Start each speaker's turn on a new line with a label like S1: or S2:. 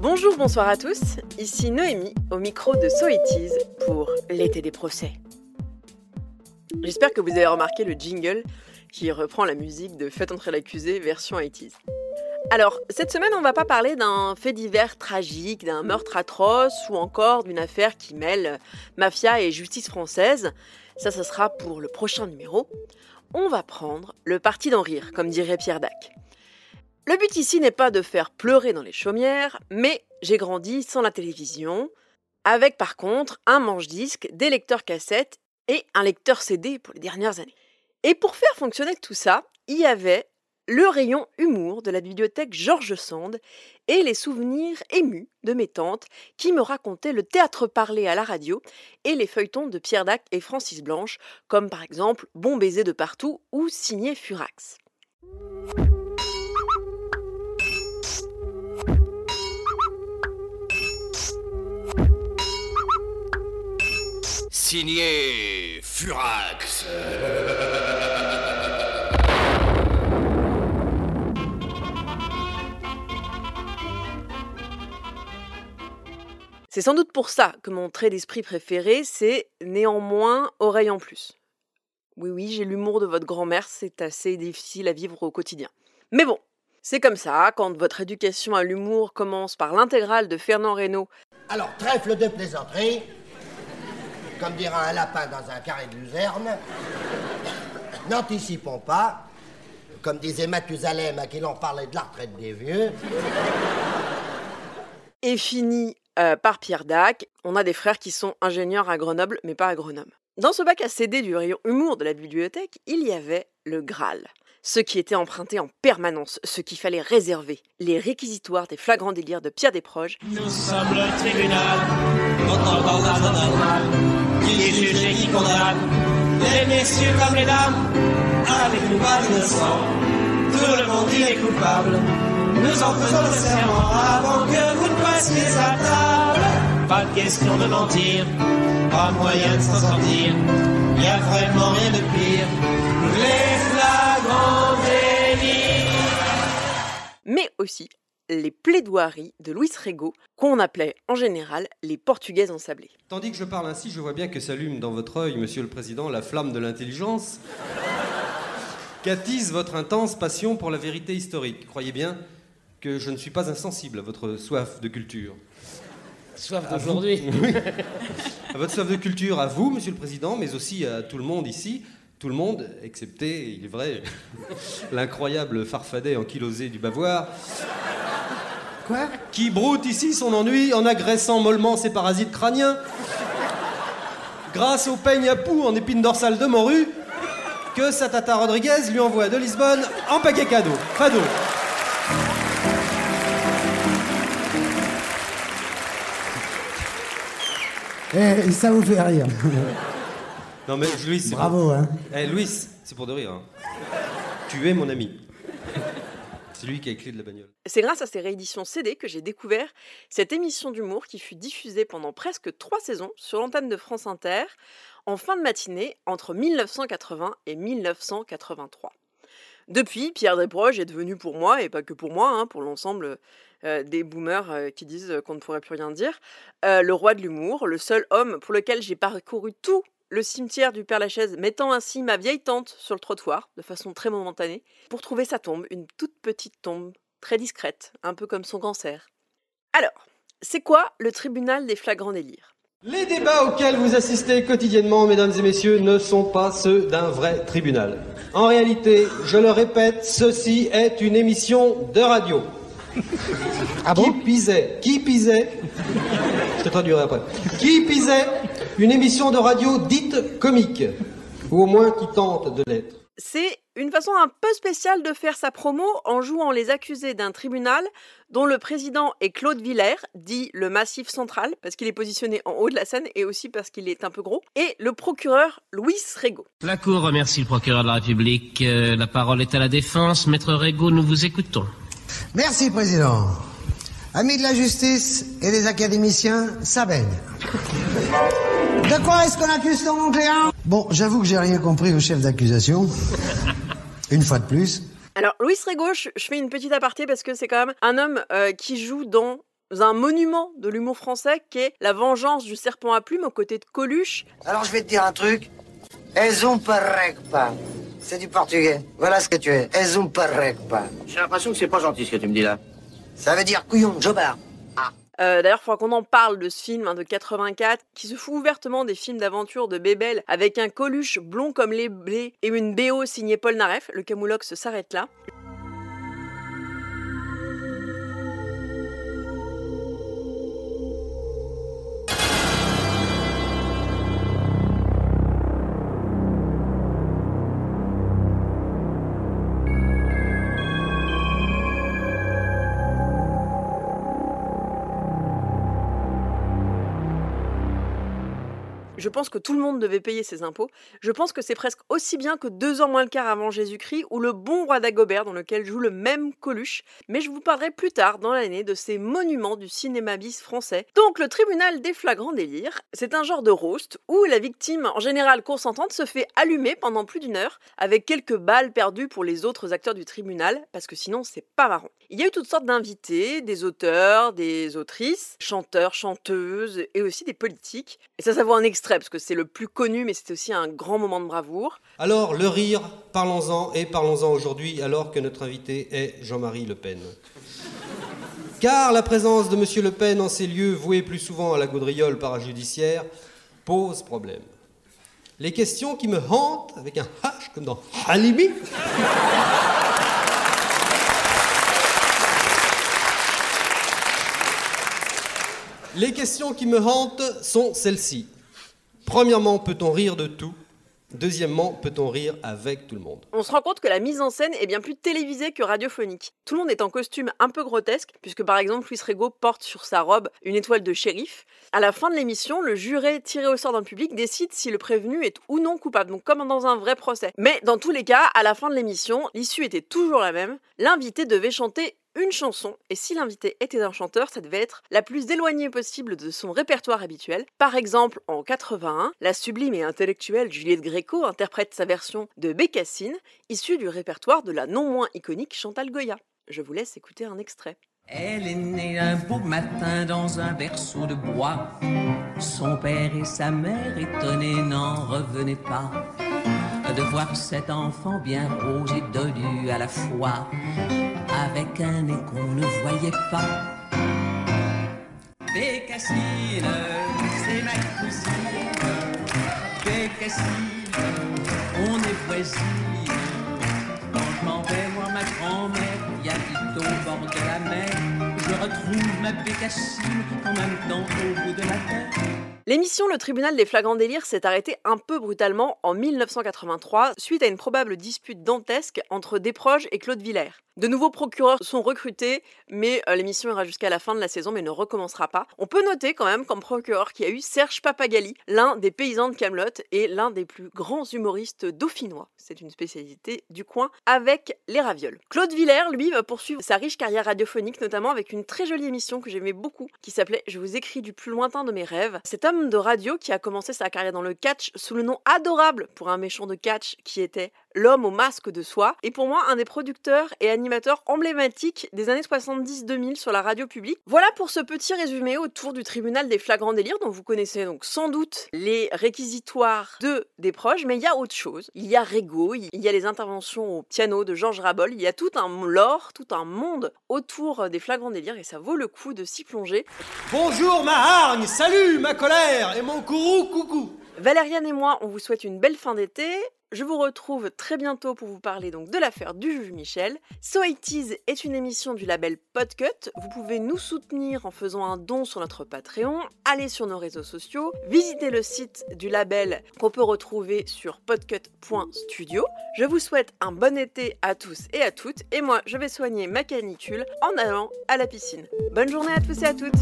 S1: Bonjour, bonsoir à tous. Ici Noémie au micro de So It Is pour l'été des procès. J'espère que vous avez remarqué le jingle qui reprend la musique de Faites entrer l'accusé version 80 Alors, cette semaine, on va pas parler d'un fait divers tragique, d'un meurtre atroce ou encore d'une affaire qui mêle mafia et justice française. Ça, ce sera pour le prochain numéro. On va prendre le parti d'en rire, comme dirait Pierre Dac. Le but ici n'est pas de faire pleurer dans les chaumières, mais j'ai grandi sans la télévision, avec par contre un manche-disque, des lecteurs cassettes et un lecteur CD pour les dernières années. Et pour faire fonctionner tout ça, il y avait le rayon humour de la bibliothèque Georges Sand et les souvenirs émus de mes tantes qui me racontaient le théâtre parlé à la radio et les feuilletons de Pierre Dac et Francis Blanche, comme par exemple Bon baiser de partout ou Signé Furax.
S2: Signé Furax.
S1: C'est sans doute pour ça que mon trait d'esprit préféré, c'est néanmoins oreille en plus. Oui, oui, j'ai l'humour de votre grand-mère, c'est assez difficile à vivre au quotidien. Mais bon, c'est comme ça, quand votre éducation à l'humour commence par l'intégrale de Fernand Reynaud.
S3: Alors, trèfle de plaisanterie, comme dira un lapin dans un carré de luzerne. N'anticipons pas, comme disait Mathusalem à qui l'on parlait de la retraite des vieux.
S1: Et fini euh, par Pierre Dac, on a des frères qui sont ingénieurs à Grenoble, mais pas à Grenoble. Dans ce bac à CD du rayon humour de la bibliothèque, il y avait le Graal. Ce qui était emprunté en permanence, ce qu'il fallait réserver, les réquisitoires des flagrants délires de Pierre Desproges,
S4: Nous sommes le tribunal, messieurs comme les dames, avec nous pas d'innocents, tout le monde y est coupable, nous en faisons le serment avant que vous ne passiez à table. Pas de question de mentir, pas moyen de s'en sortir, y a vraiment rien de pire, les flagrants délits.
S1: mais aussi les plaidoiries de Louis Rego, qu'on appelait en général les Portugaises ensablées.
S5: Tandis que je parle ainsi, je vois bien que s'allume dans votre œil, monsieur le président, la flamme de l'intelligence, qu'attise votre intense passion pour la vérité historique. Croyez bien que je ne suis pas insensible à votre soif de culture.
S6: Soif d'aujourd'hui.
S5: Oui. À votre soif de culture, à vous, monsieur le président, mais aussi à tout le monde ici. Tout le monde, excepté, il est vrai, l'incroyable farfadet ankylosé du bavoir. Quoi Qui broute ici son ennui en agressant mollement ses parasites crâniens. Grâce au peigne à poux en épine dorsale de morue, que sa tata Rodriguez lui envoie de Lisbonne en paquet cadeau. Fado.
S7: Eh, ça vous fait rire.
S5: Non mais Louis, c'est
S7: Bravo, hein.
S5: Eh, Louis, c'est pour de rire. hein. Tu es mon ami. C'est lui qui a clés de la bagnole.
S1: C'est grâce à ces rééditions CD que j'ai découvert cette émission d'humour qui fut diffusée pendant presque trois saisons sur l'antenne de France Inter en fin de matinée entre 1980 et 1983. Depuis, Pierre Desproges est devenu pour moi, et pas que pour moi, hein, pour l'ensemble euh, des boomers euh, qui disent qu'on ne pourrait plus rien dire, euh, le roi de l'humour, le seul homme pour lequel j'ai parcouru tout le cimetière du Père Lachaise, mettant ainsi ma vieille tante sur le trottoir, de façon très momentanée, pour trouver sa tombe, une toute petite tombe, très discrète, un peu comme son cancer. Alors, c'est quoi le tribunal des flagrants délires?
S5: Les débats auxquels vous assistez quotidiennement, mesdames et messieurs, ne sont pas ceux d'un vrai tribunal. En réalité, je le répète, ceci est une émission de radio.
S7: Ah
S5: qui
S7: bon
S5: pisait, qui pisait, je te traduirai après, qui pisait une émission de radio dite comique, ou au moins qui tente de l'être.
S1: C'est une façon un peu spéciale de faire sa promo en jouant les accusés d'un tribunal dont le président est Claude Villers, dit le Massif Central, parce qu'il est positionné en haut de la scène et aussi parce qu'il est un peu gros, et le procureur Louis Rego.
S6: La Cour remercie le procureur de la République. Euh, la parole est à la défense. Maître Régaud, nous vous écoutons.
S7: Merci, Président. Amis de la justice et des académiciens, ça baigne. De quoi est-ce qu'on accuse ton client Bon, j'avoue que j'ai rien compris au chef d'accusation. Une fois de plus.
S1: Alors, Louis Rego, je, je fais une petite aparté parce que c'est quand même un homme euh, qui joue dans un monument de l'humour français qui est La vengeance du serpent à plumes aux côtés de Coluche.
S7: Alors je vais te dire un truc. Es un pas. C'est du portugais. Voilà ce que tu es. Es un pas.
S8: J'ai l'impression que c'est pas gentil ce que tu me dis là.
S7: Ça veut dire couillon, jobard.
S1: Euh, D'ailleurs, il faudra qu'on en parle de ce film hein, de 84 qui se fout ouvertement des films d'aventure de Bébel avec un Coluche blond comme les blés et une BO signée Paul Naref. Le camoulox s'arrête là. Je pense que tout le monde devait payer ses impôts. Je pense que c'est presque aussi bien que deux ans moins le quart avant Jésus-Christ ou le bon roi d'Agobert dans lequel joue le même Coluche. Mais je vous parlerai plus tard dans l'année de ces monuments du cinéma bis français. Donc le tribunal des flagrants délires, c'est un genre de roast où la victime, en général consentante, se fait allumer pendant plus d'une heure avec quelques balles perdues pour les autres acteurs du tribunal parce que sinon c'est pas marrant. Il y a eu toutes sortes d'invités, des auteurs, des autrices, chanteurs, chanteuses et aussi des politiques. Et ça, ça vaut un extrait parce que c'est le plus connu, mais c'est aussi un grand moment de bravoure.
S5: Alors, le rire, parlons-en et parlons-en aujourd'hui alors que notre invité est Jean-Marie Le Pen. Car la présence de M. Le Pen en ces lieux voués plus souvent à la gaudriole parajudiciaire pose problème. Les questions qui me hantent, avec un H comme dans Halimi, Les questions qui me hantent sont celles-ci. Premièrement, peut-on rire de tout? Deuxièmement, peut-on rire avec tout le monde?
S1: On se rend compte que la mise en scène est bien plus télévisée que radiophonique. Tout le monde est en costume un peu grotesque, puisque par exemple Luis Rego porte sur sa robe une étoile de shérif. À la fin de l'émission, le juré tiré au sort dans le public décide si le prévenu est ou non coupable, donc comme dans un vrai procès. Mais dans tous les cas, à la fin de l'émission, l'issue était toujours la même. L'invité devait chanter une chanson, et si l'invité était un chanteur, ça devait être la plus éloignée possible de son répertoire habituel. Par exemple, en 81, la sublime et intellectuelle Juliette Gréco interprète sa version de Bécassine, issue du répertoire de la non moins iconique Chantal Goya. Je vous laisse écouter un extrait.
S9: Elle est née un beau matin dans un berceau de bois. Son père et sa mère étonnés n'en revenaient pas de voir cet enfant bien rose et dodu à la fois, avec un nez qu'on ne voyait pas. Bécassine, c'est ma cousine. Bécassine, on est voisines. Quand je m'en vais voir ma grand-mère qui habite au bord de la mer,
S1: L'émission Le Tribunal des flagrants délires s'est arrêtée un peu brutalement en 1983 suite à une probable dispute dantesque entre Desproges et Claude Villers. De nouveaux procureurs sont recrutés, mais euh, l'émission ira jusqu'à la fin de la saison mais ne recommencera pas. On peut noter quand même comme procureur qu'il y a eu Serge Papagali, l'un des paysans de Camelot et l'un des plus grands humoristes dauphinois. C'est une spécialité du coin avec les ravioles. Claude Villers, lui, va poursuivre sa riche carrière radiophonique, notamment avec une très jolie émission que j'aimais beaucoup, qui s'appelait Je vous écris du plus lointain de mes rêves. Cet homme de radio qui a commencé sa carrière dans le catch sous le nom adorable pour un méchant de catch qui était l'homme au masque de soie, et pour moi un des producteurs et animateurs emblématiques des années 70-2000 sur la radio publique. Voilà pour ce petit résumé autour du tribunal des flagrants délires dont vous connaissez donc sans doute les réquisitoires de des proches, mais il y a autre chose. Il y a Rego, il y a les interventions au piano de Georges Rabol, il y a tout un lore, tout un monde autour des flagrants délires et ça vaut le coup de s'y plonger.
S5: Bonjour ma hargne, salut ma colère et mon courroux coucou
S1: Valériane et moi, on vous souhaite une belle fin d'été. Je vous retrouve très bientôt pour vous parler donc de l'affaire du juge Michel. So It est une émission du label Podcut. Vous pouvez nous soutenir en faisant un don sur notre Patreon, allez sur nos réseaux sociaux, visitez le site du label qu'on peut retrouver sur podcut.studio. Je vous souhaite un bon été à tous et à toutes et moi je vais soigner ma canicule en allant à la piscine. Bonne journée à tous et à toutes.